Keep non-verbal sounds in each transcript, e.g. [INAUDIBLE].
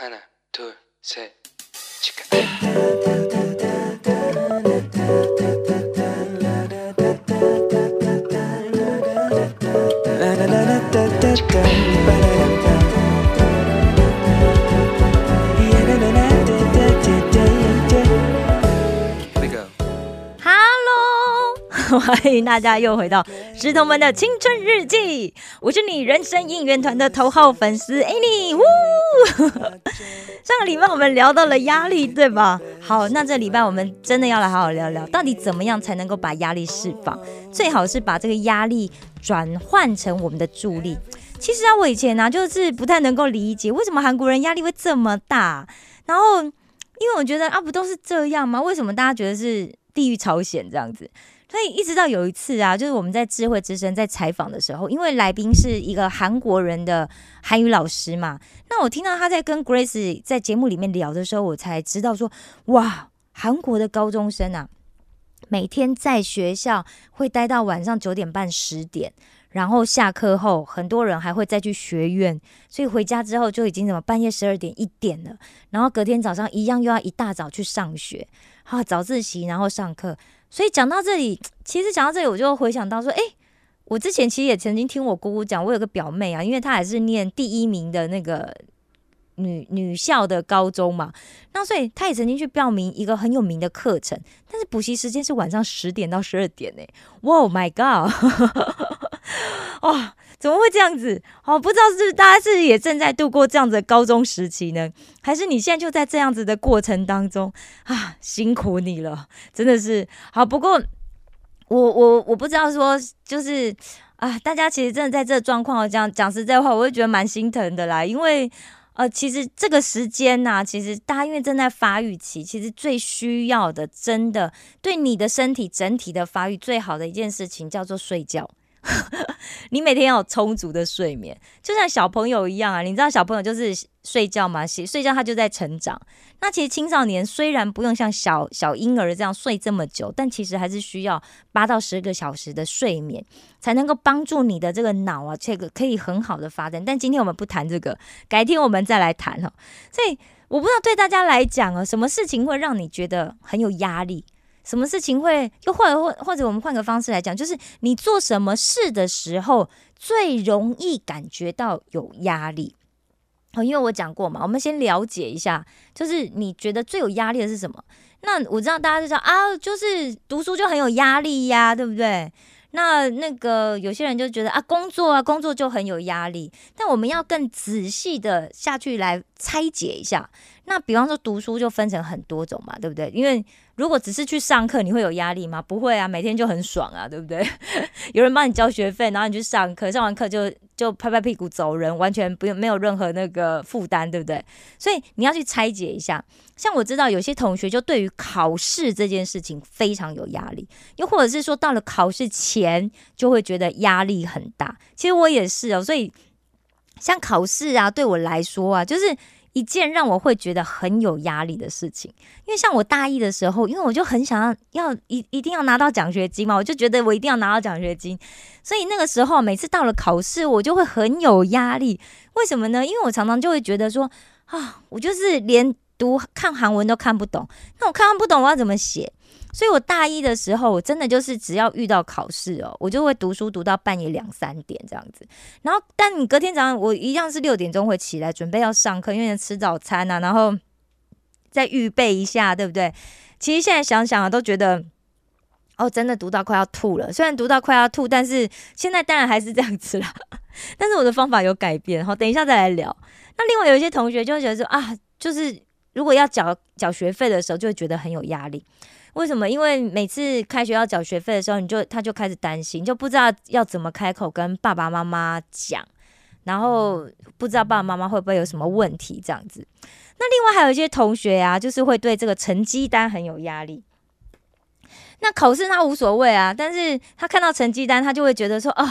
하나, 둘, 셋, 치카. [LAUGHS] 欢迎大家又回到石头们的青春日记，我是你人生应援团的头号粉丝 Annie。呜，上个礼拜我们聊到了压力，对吧？好，那这礼拜我们真的要来好好聊聊，到底怎么样才能够把压力释放？最好是把这个压力转换成我们的助力。其实啊，我以前呢、就是不太能够理解为什么韩国人压力会这么大，然后因为我觉得啊，不都是这样吗？为什么大家觉得是地狱朝鲜这样子？所以一直到有一次啊，就是我们在智慧之声在采访的时候，因为来宾是一个韩国人的韩语老师嘛，那我听到他在跟 Grace 在节目里面聊的时候，我才知道说，哇，韩国的高中生啊，每天在学校会待到晚上九点半十点。然后下课后，很多人还会再去学院，所以回家之后就已经怎么半夜十二点一点了。然后隔天早上一样又要一大早去上学，好早自习，然后上课。所以讲到这里，其实讲到这里，我就回想到说，诶，我之前其实也曾经听我姑姑讲，我有个表妹啊，因为她还是念第一名的那个女女校的高中嘛，那所以她也曾经去报名一个很有名的课程，但是补习时间是晚上十点到十二点呢、oh、，My God！哇，怎么会这样子？哦，不知道是不是大家是也正在度过这样子的高中时期呢？还是你现在就在这样子的过程当中啊？辛苦你了，真的是好。不过我我我不知道说就是啊，大家其实真的在这状况讲讲实在话，我会觉得蛮心疼的啦，因为。呃，其实这个时间呐、其实大家因为正在发育期，其实最需要的，真的对你的身体整体的发育最好的一件事情叫做睡觉。你每天要有充足的睡眠，就像小朋友一样啊。你知道小朋友就是睡觉嘛，睡睡觉他就在成长。那其实青少年虽然不用像小小婴儿这样睡这么久，但其实还是需要八到十个小时的睡眠，才能够帮助你的这个脑啊，这个可以很好的发展。但今天我们不谈这个，改天我们再来谈哈。所以我不知道对大家来讲啊，什么事情会让你觉得很有压力？什么事情会又或者或或者我们换个方式来讲，就是你做什么事的时候最容易感觉到有压力。哦，因为我讲过嘛，我们先了解一下，就是你觉得最有压力的是什么？那我知道大家就说啊，就是读书就很有压力呀，对不对？那那个有些人就觉得啊，工作啊，工作就很有压力。但我们要更仔细的下去来拆解一下。那比方说读书就分成很多种嘛，对不对？因为如果只是去上课，你会有压力吗？不会啊，每天就很爽啊，对不对？[LAUGHS] 有人帮你交学费，然后你去上课，上完课就就拍拍屁股走人，完全不用没有任何那个负担，对不对？所以你要去拆解一下。像我知道有些同学就对于考试这件事情非常有压力，又或者是说到了考试前就会觉得压力很大。其实我也是哦，所以像考试啊，对我来说啊，就是。一件让我会觉得很有压力的事情，因为像我大一的时候，因为我就很想要要一一定要拿到奖学金嘛，我就觉得我一定要拿到奖学金，所以那个时候每次到了考试，我就会很有压力。为什么呢？因为我常常就会觉得说啊，我就是连读看韩文都看不懂，那我看不懂我要怎么写？所以我大一的时候，我真的就是只要遇到考试哦，我就会读书读到半夜两三点这样子。然后，但你隔天早上我一样是六点钟会起来准备要上课，因为吃早餐啊，然后再预备一下，对不对？其实现在想想啊，都觉得哦，真的读到快要吐了。虽然读到快要吐，但是现在当然还是这样子啦。[LAUGHS] 但是我的方法有改变，好，等一下再来聊。那另外有一些同学就会觉得说啊，就是如果要缴缴学费的时候，就会觉得很有压力。为什么？因为每次开学要缴学费的时候，你就他就开始担心，就不知道要怎么开口跟爸爸妈妈讲，然后不知道爸爸妈妈会不会有什么问题这样子。那另外还有一些同学呀、啊，就是会对这个成绩单很有压力。那考试他无所谓啊，但是他看到成绩单，他就会觉得说，哦，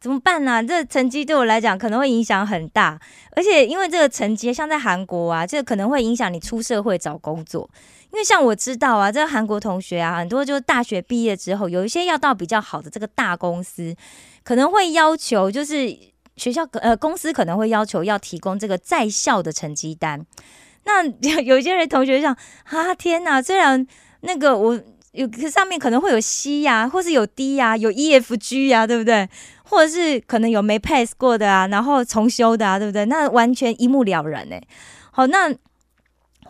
怎么办呢、啊？这成绩对我来讲可能会影响很大，而且因为这个成绩，像在韩国啊，这个可能会影响你出社会找工作。因为像我知道啊，这个韩国同学啊，很多就是大学毕业之后，有一些要到比较好的这个大公司，可能会要求就是学校呃公司可能会要求要提供这个在校的成绩单。那 [LAUGHS] 有些人同学想啊，天哪！虽然那个我有上面可能会有 C 呀，或是有 D 呀，有 E F G 呀，对不对？或者是可能有没 pass 过的啊，然后重修的啊，对不对？那完全一目了然哎。好，那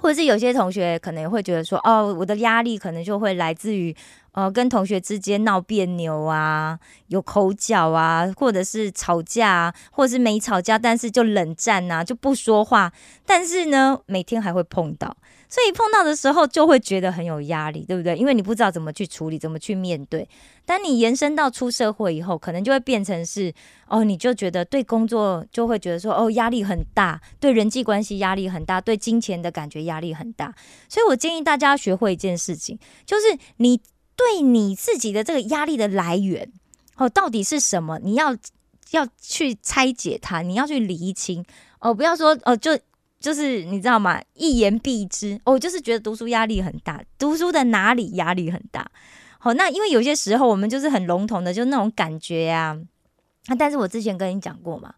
或者是有些同学可能会觉得说，哦，我的压力可能就会来自于。呃，跟同学之间闹别扭啊，有口角啊，或者是吵架，或者是没吵架，但是就冷战啊，就不说话。但是呢，每天还会碰到，所以碰到的时候就会觉得很有压力，对不对？因为你不知道怎么去处理，怎么去面对。当你延伸到出社会以后，可能就会变成是哦，你就觉得对工作就会觉得说哦，压力很大，对人际关系压力很大，对金钱的感觉压力很大。所以我建议大家学会一件事情，就是你。对你自己的这个压力的来源，哦，到底是什么？你要要去拆解它，你要去厘清哦，不要说哦，就就是你知道吗？一言蔽之，哦，就是觉得读书压力很大，读书的哪里压力很大？好，那因为有些时候我们就是很笼统的，就那种感觉呀。那但是我之前跟你讲过嘛，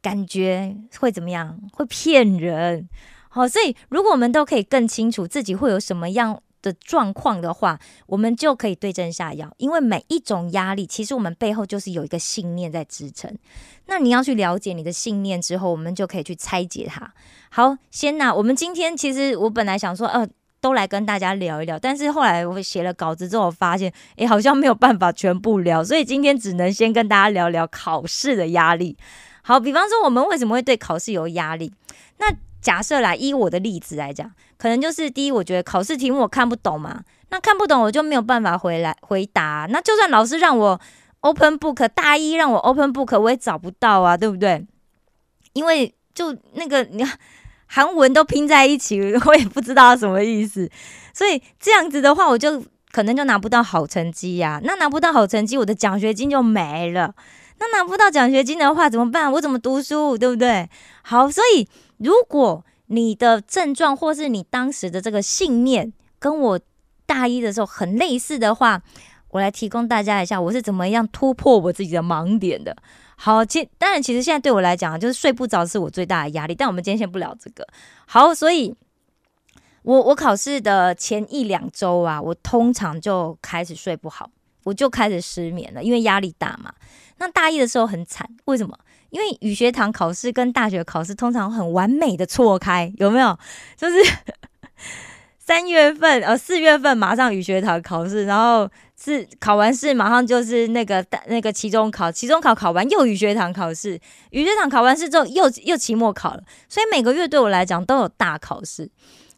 感觉会怎么样？会骗人。好，所以如果我们都可以更清楚自己会有什么样。的状况的话，我们就可以对症下药。因为每一种压力，其实我们背后就是有一个信念在支撑。那你要去了解你的信念之后，我们就可以去拆解它。好，先呐，我们今天其实我本来想说，呃，都来跟大家聊一聊，但是后来我写了稿子之后，发现，诶，好像没有办法全部聊，所以今天只能先跟大家聊聊考试的压力。好，比方说我们为什么会对考试有压力？那假设来依我的例子来讲，可能就是第一，我觉得考试题目我看不懂嘛，那看不懂我就没有办法回来回答。那就算老师让我 open book 大一让我 open book，我也找不到啊，对不对？因为就那个你韩文都拼在一起，我也不知道什么意思。所以这样子的话，我就可能就拿不到好成绩呀。那拿不到好成绩，我的奖学金就没了。那拿不到奖学金的话怎么办？我怎么读书？对不对？好，所以。如果你的症状或是你当时的这个信念跟我大一的时候很类似的话，我来提供大家一下我是怎么样突破我自己的盲点的。好，其当然其实现在对我来讲就是睡不着是我最大的压力，但我们今天先不聊这个。好，所以我我考试的前一两周啊，我通常就开始睡不好，我就开始失眠了，因为压力大嘛。那大一的时候很惨，为什么？因为语学堂考试跟大学考试通常很完美的错开，有没有？就是 [LAUGHS] 三月份呃四月份马上语学堂考试，然后是考完试马上就是那个大那个期中考，期中考考完又语学堂考试，语学堂考完试之后又又期末考了，所以每个月对我来讲都有大考试。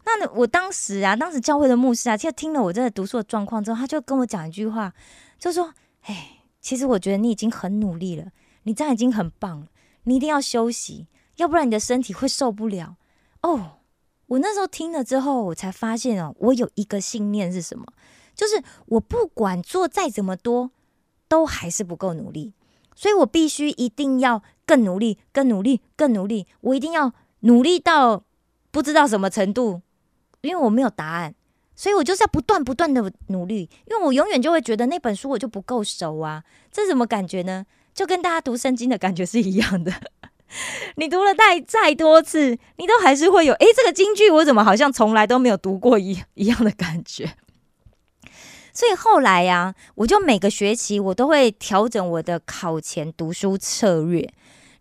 那我当时啊，当时教会的牧师啊，其实听了我在读书的状况之后，他就跟我讲一句话，就说：“哎，其实我觉得你已经很努力了。”你这样已经很棒了，你一定要休息，要不然你的身体会受不了。哦，我那时候听了之后，我才发现哦，我有一个信念是什么？就是我不管做再怎么多，都还是不够努力，所以我必须一定要更努力，更努力，更努力。我一定要努力到不知道什么程度，因为我没有答案，所以我就是要不断不断的努力，因为我永远就会觉得那本书我就不够熟啊。这什么感觉呢？就跟大家读圣经的感觉是一样的，[LAUGHS] 你读了再再多次，你都还是会有，诶，这个京剧我怎么好像从来都没有读过一一样的感觉。所以后来呀，我就每个学期我都会调整我的考前读书策略。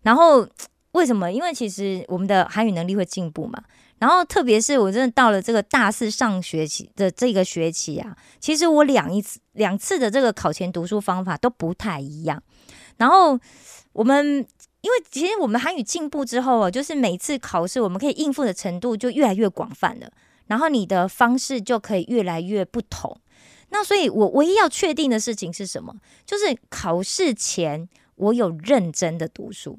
然后为什么？因为其实我们的韩语能力会进步嘛。然后特别是我真的到了这个大四上学期的这个学期啊，其实我两一次两次的这个考前读书方法都不太一样。然后我们，因为其实我们韩语进步之后啊，就是每次考试我们可以应付的程度就越来越广泛了，然后你的方式就可以越来越不同。那所以，我唯一要确定的事情是什么？就是考试前我有认真的读书。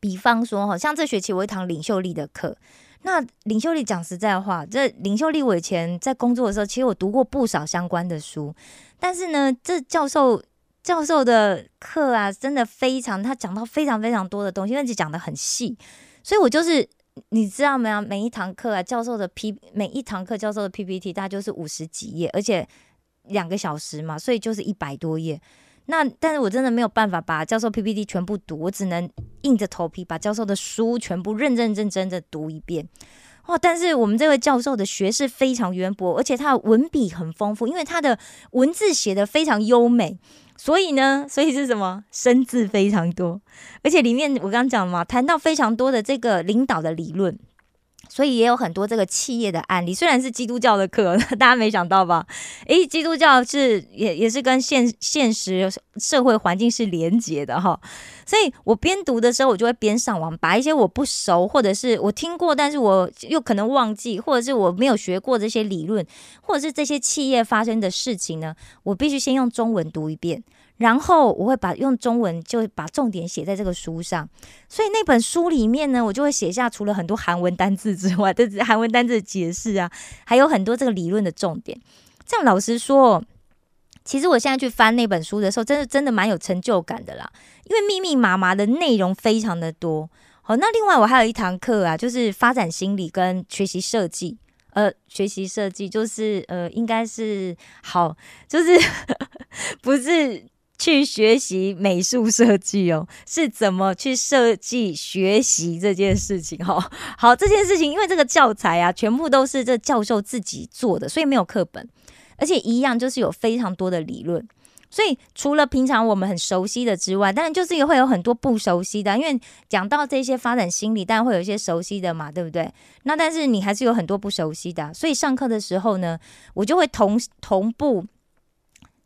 比方说，哈，像这学期我一堂领袖力的课，那领袖力讲实在话，这领袖力我以前在工作的时候，其实我读过不少相关的书，但是呢，这教授。教授的课啊，真的非常，他讲到非常非常多的东西，而且讲的很细，所以我就是你知道没有？每一堂课啊，教授的 P 每一堂课教授的 PPT 大概就是五十几页，而且两个小时嘛，所以就是一百多页。那但是我真的没有办法把教授 PPT 全部读，我只能硬着头皮把教授的书全部认认真真的读一遍。哦，但是我们这位教授的学识非常渊博，而且他的文笔很丰富，因为他的文字写的非常优美，所以呢，所以是什么生字非常多，而且里面我刚刚讲嘛，谈到非常多的这个领导的理论。所以也有很多这个企业的案例，虽然是基督教的课，[LAUGHS] 大家没想到吧？诶，基督教是也也是跟现现实社会环境是连结的哈。所以我边读的时候，我就会边上网，把一些我不熟或者是我听过，但是我又可能忘记，或者是我没有学过这些理论，或者是这些企业发生的事情呢，我必须先用中文读一遍。然后我会把用中文就把重点写在这个书上，所以那本书里面呢，我就会写下除了很多韩文单字之外 [LAUGHS] 的韩文单字的解释啊，还有很多这个理论的重点。这样老实说，其实我现在去翻那本书的时候，真的真的蛮有成就感的啦，因为密密麻麻的内容非常的多。好，那另外我还有一堂课啊，就是发展心理跟学习设计。呃，学习设计就是呃，应该是好，就是 [LAUGHS] 不是。去学习美术设计哦，[LAUGHS] 是怎么去设计学习这件事情哈？[LAUGHS] 好，这件事情因为这个教材啊，全部都是这教授自己做的，所以没有课本，而且一样就是有非常多的理论。所以除了平常我们很熟悉的之外，当然就是也会有很多不熟悉的。因为讲到这些发展心理，当然会有一些熟悉的嘛，对不对？那但是你还是有很多不熟悉的，所以上课的时候呢，我就会同同步。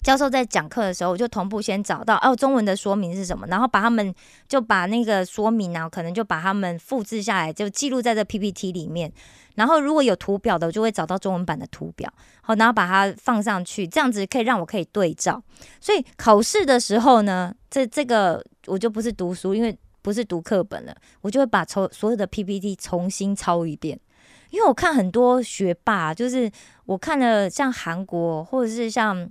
教授在讲课的时候，我就同步先找到哦，中文的说明是什么，然后把他们就把那个说明啊，可能就把他们复制下来，就记录在这 PPT 里面。然后如果有图表的，我就会找到中文版的图表，好，然后把它放上去，这样子可以让我可以对照。所以考试的时候呢，这这个我就不是读书，因为不是读课本了，我就会把抽所有的 PPT 重新抄一遍。因为我看很多学霸，就是我看了像韩国或者是像。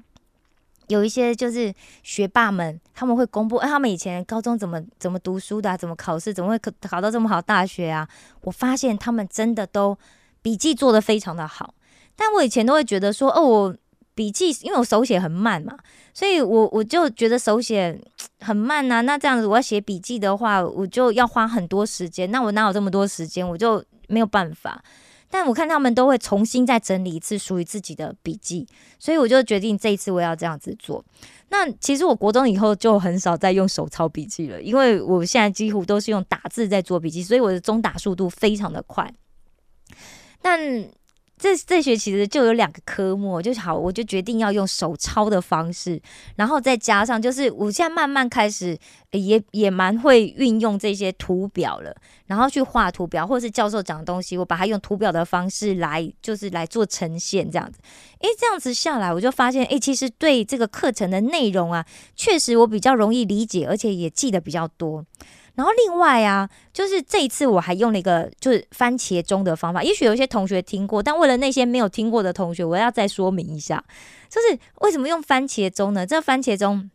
有一些就是学霸们，他们会公布，哎，他们以前高中怎么怎么读书的，怎么考试，怎么会考考到这么好大学啊？我发现他们真的都笔记做得非常的好，但我以前都会觉得说，哦，我笔记因为我手写很慢嘛，所以我我就觉得手写很慢呐。那这样子我要写笔记的话，我就要花很多时间，那我哪有这么多时间？我就没有办法。但我看他们都会重新再整理一次属于自己的笔记，所以我就决定这一次我要这样子做。那其实我国中以后就很少再用手抄笔记了，因为我现在几乎都是用打字在做笔记，所以我的中打速度非常的快。但这这学期的就有两个科目，就好，我就决定要用手抄的方式，然后再加上就是我现在慢慢开始也也蛮会运用这些图表了，然后去画图表，或者是教授讲的东西，我把它用图表的方式来就是来做呈现这样子。诶，这样子下来，我就发现，诶，其实对这个课程的内容啊，确实我比较容易理解，而且也记得比较多。然后另外啊，就是这一次我还用了一个就是番茄钟的方法，也许有一些同学听过，但为了那些没有听过的同学，我要再说明一下，就是为什么用番茄钟呢？这番茄钟，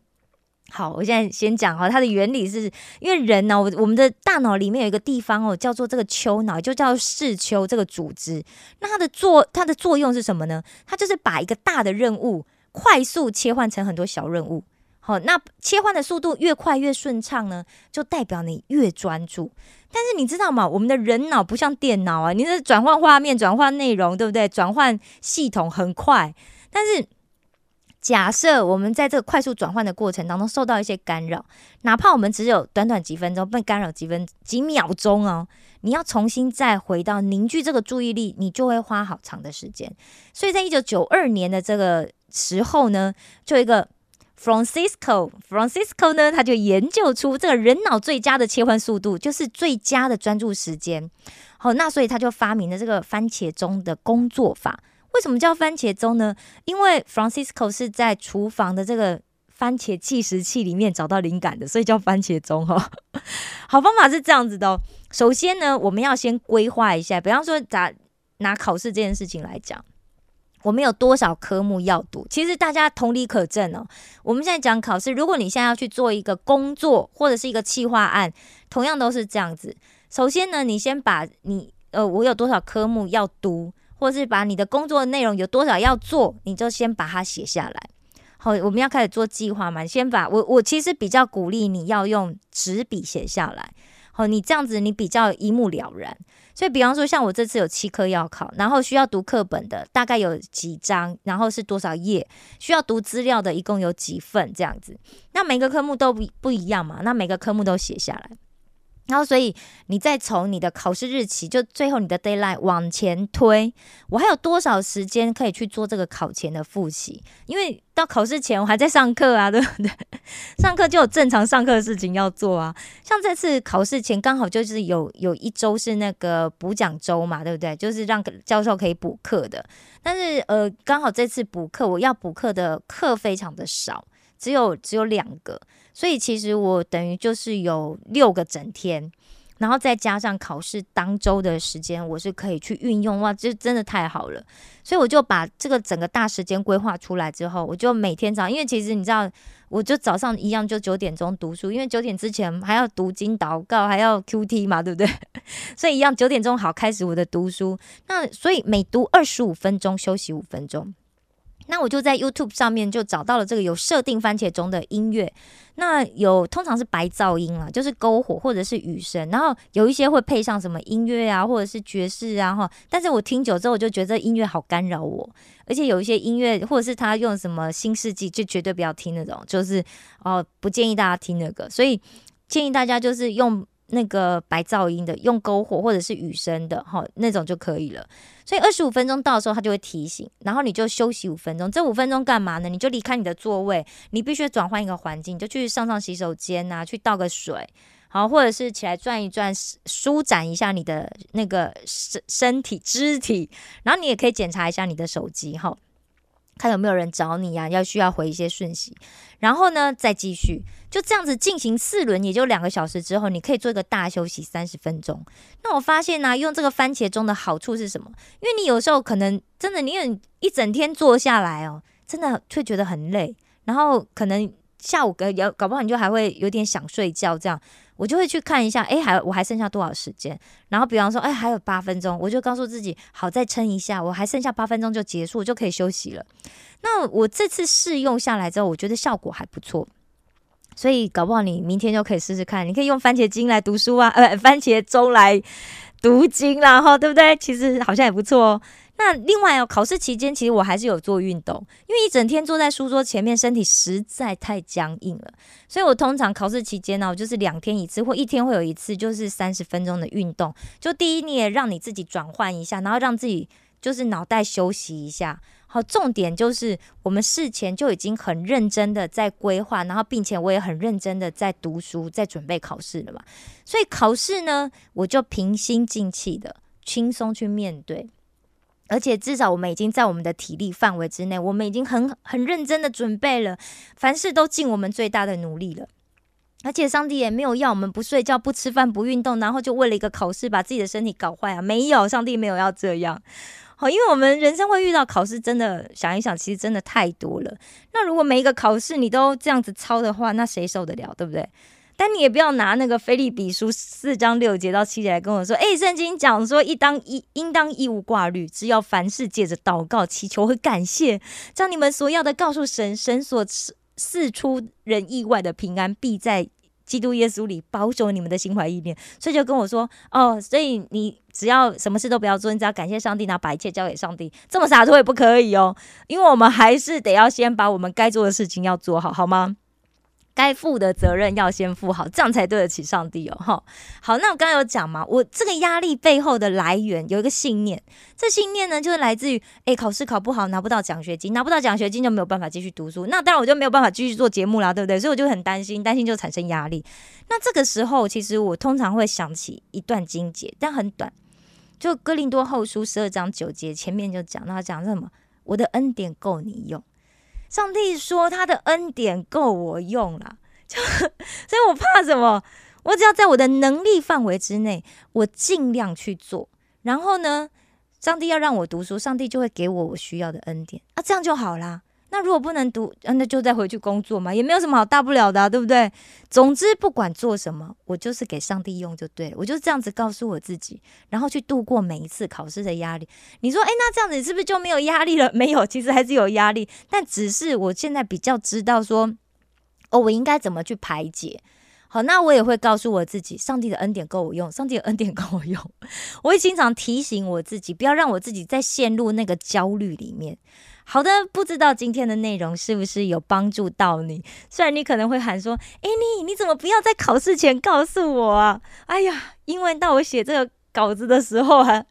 好，我现在先讲哈，它的原理是因为人呢，我我们的大脑里面有一个地方哦，叫做这个丘脑，就叫视丘这个组织，那它的作它的作用是什么呢？它就是把一个大的任务快速切换成很多小任务。好，那切换的速度越快越顺畅呢，就代表你越专注。但是你知道吗？我们的人脑不像电脑啊，你的转换画面、转换内容，对不对？转换系统很快。但是假设我们在这个快速转换的过程当中受到一些干扰，哪怕我们只有短短几分钟被干扰几分几秒钟哦，你要重新再回到凝聚这个注意力，你就会花好长的时间。所以在一九九二年的这个时候呢，就一个。Francisco，Francisco 呢，他就研究出这个人脑最佳的切换速度，就是最佳的专注时间。好，那所以他就发明了这个番茄钟的工作法。为什么叫番茄钟呢？因为 Francisco 是在厨房的这个番茄计时器里面找到灵感的，所以叫番茄钟哈。[LAUGHS] 好方法是这样子的哦。首先呢，我们要先规划一下，比方说，咱拿考试这件事情来讲。我们有多少科目要读？其实大家同理可证哦。我们现在讲考试，如果你现在要去做一个工作或者是一个企划案，同样都是这样子。首先呢，你先把你呃，我有多少科目要读，或是把你的工作内容有多少要做，你就先把它写下来。好，我们要开始做计划嘛。先把我我其实比较鼓励你要用纸笔写下来。好，你这样子你比较一目了然。所以，比方说，像我这次有七科要考，然后需要读课本的大概有几章，然后是多少页，需要读资料的一共有几份这样子。那每个科目都不不一样嘛，那每个科目都写下来。然后，所以你再从你的考试日期，就最后你的 d a y l i g h t 往前推，我还有多少时间可以去做这个考前的复习？因为到考试前我还在上课啊，对不对？[LAUGHS] 上课就有正常上课的事情要做啊。像这次考试前刚好就是有有一周是那个补讲周嘛，对不对？就是让教授可以补课的。但是呃，刚好这次补课，我要补课的课非常的少，只有只有两个。所以其实我等于就是有六个整天，然后再加上考试当周的时间，我是可以去运用哇，这真的太好了。所以我就把这个整个大时间规划出来之后，我就每天早上，因为其实你知道，我就早上一样就九点钟读书，因为九点之前还要读经祷告，还要 Q T 嘛，对不对？[LAUGHS] 所以一样九点钟好开始我的读书。那所以每读二十五分钟休息五分钟。那我就在 YouTube 上面就找到了这个有设定番茄钟的音乐，那有通常是白噪音啊，就是篝火或者是雨声，然后有一些会配上什么音乐啊，或者是爵士啊哈。但是我听久之后，我就觉得音乐好干扰我，而且有一些音乐或者是他用什么新世纪，就绝对不要听那种，就是哦不建议大家听那个，所以建议大家就是用。那个白噪音的，用篝火或者是雨声的，哈，那种就可以了。所以二十五分钟到的时候，它就会提醒，然后你就休息五分钟。这五分钟干嘛呢？你就离开你的座位，你必须转换一个环境，就去上上洗手间呐，去倒个水，好，或者是起来转一转，舒展一下你的那个身身体肢体。然后你也可以检查一下你的手机，哈。看有没有人找你呀？要需要回一些讯息，然后呢，再继续就这样子进行四轮，也就两个小时之后，你可以做一个大休息三十分钟。那我发现呢，用这个番茄钟的好处是什么？因为你有时候可能真的，你有一整天坐下来哦，真的会觉得很累，然后可能下午搞搞不好你就还会有点想睡觉这样。我就会去看一下，哎，还我还剩下多少时间？然后比方说，哎，还有八分钟，我就告诉自己，好，再撑一下，我还剩下八分钟就结束，就可以休息了。那我这次试用下来之后，我觉得效果还不错，所以搞不好你明天就可以试试看，你可以用番茄精来读书啊，呃，[LAUGHS] 番茄钟来读经然后，对不对？其实好像也不错哦。那另外哦，考试期间其实我还是有做运动，因为一整天坐在书桌前面，身体实在太僵硬了。所以我通常考试期间呢，我就是两天一次或一天会有一次，就是三十分钟的运动。就第一，你也让你自己转换一下，然后让自己就是脑袋休息一下。好，重点就是我们事前就已经很认真的在规划，然后并且我也很认真的在读书，在准备考试了嘛。所以考试呢，我就平心静气的、轻松去面对。而且至少我们已经在我们的体力范围之内，我们已经很很认真的准备了，凡事都尽我们最大的努力了。而且上帝也没有要我们不睡觉、不吃饭、不运动，然后就为了一个考试把自己的身体搞坏啊！没有，上帝没有要这样。好，因为我们人生会遇到考试，真的想一想，其实真的太多了。那如果每一个考试你都这样子抄的话，那谁受得了，对不对？但你也不要拿那个菲利比书四章六节到七节来跟我说，哎，圣经讲说，一当一应当一无挂虑，只要凡事借着祷告、祈求和感谢，将你们所要的告诉神，神所赐出人意外的平安，必在基督耶稣里保守你们的心怀意念。所以就跟我说，哦，所以你只要什么事都不要做，你只要感谢上帝，然后把一切交给上帝，这么洒脱也不可以哦，因为我们还是得要先把我们该做的事情要做好，好吗？该负的责任要先负好，这样才对得起上帝哦。哈，好，那我刚刚有讲嘛，我这个压力背后的来源有一个信念，这信念呢就是来自于，诶，考试考不好拿不到奖学金，拿不到奖学金就没有办法继续读书，那当然我就没有办法继续做节目啦，对不对？所以我就很担心，担心就产生压力。那这个时候，其实我通常会想起一段经节，但很短，就哥林多后书十二章九节前面就讲，那讲什么？我的恩典够你用。上帝说他的恩典够我用了，[LAUGHS] 就 [LAUGHS] 所以我怕什么？我只要在我的能力范围之内，我尽量去做。然后呢，上帝要让我读书，上帝就会给我我需要的恩典啊，这样就好啦。那如果不能读，那就再回去工作嘛，也没有什么好大不了的，对不对？总之不管做什么，我就是给上帝用就对了。我就这样子告诉我自己，然后去度过每一次考试的压力。你说，诶，那这样子是不是就没有压力了？[LAUGHS] 没有，其实还是有压力，但只是我现在比较知道说，哦，我应该怎么去排解。好，那我也会告诉我自己，上帝的恩典够我用，上帝的恩典 [LAUGHS] 够我用。我会经常提醒我自己，不要让我自己再陷入那个焦虑里面。好的，不知道今天的内容是不是有帮助到你？虽然你可能会喊说：“哎，你你怎么不要在考试前告诉我啊？”哎呀，因为到我写这个稿子的时候啊，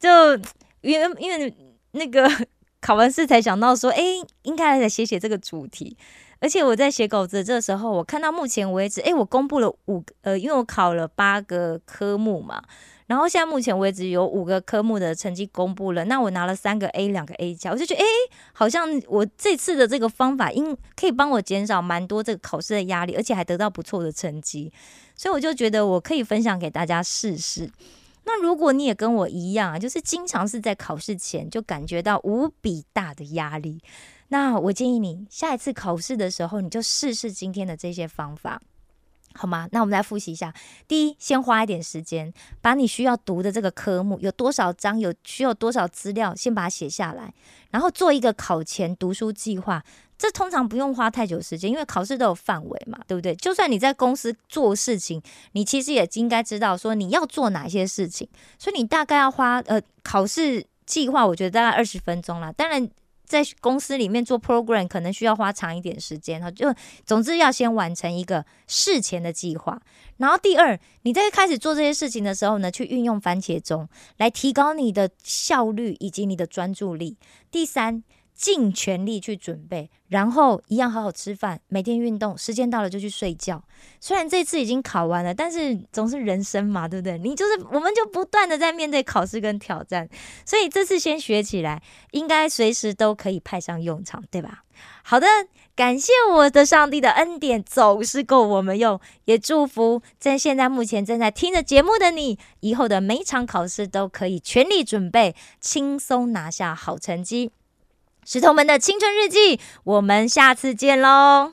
就因为因为那个 [LAUGHS] 考完试才想到说：“哎，应该来写写这个主题。”而且我在写稿子这时候，我看到目前为止，哎，我公布了五呃，因为我考了八个科目嘛，然后现在目前为止有五个科目的成绩公布了，那我拿了三个 A，两个 A 加，我就觉得，哎，好像我这次的这个方法，应可以帮我减少蛮多这个考试的压力，而且还得到不错的成绩，所以我就觉得我可以分享给大家试试。那如果你也跟我一样啊，就是经常是在考试前就感觉到无比大的压力。那我建议你下一次考试的时候，你就试试今天的这些方法，好吗？那我们来复习一下。第一，先花一点时间，把你需要读的这个科目有多少章，有需要多少资料，先把它写下来，然后做一个考前读书计划。这通常不用花太久时间，因为考试都有范围嘛，对不对？就算你在公司做事情，你其实也应该知道说你要做哪些事情，所以你大概要花呃考试计划，我觉得大概二十分钟啦。当然。在公司里面做 program 可能需要花长一点时间哈，就总之要先完成一个事前的计划，然后第二，你在开始做这些事情的时候呢，去运用番茄钟来提高你的效率以及你的专注力。第三。尽全力去准备，然后一样好好吃饭，每天运动，时间到了就去睡觉。虽然这次已经考完了，但是总是人生嘛，对不对？你就是我们就不断的在面对考试跟挑战，所以这次先学起来，应该随时都可以派上用场，对吧？好的，感谢我的上帝的恩典总是够我们用，也祝福在现在目前正在听着节目的你，以后的每场考试都可以全力准备，轻松拿下好成绩。石头们的青春日记，我们下次见喽。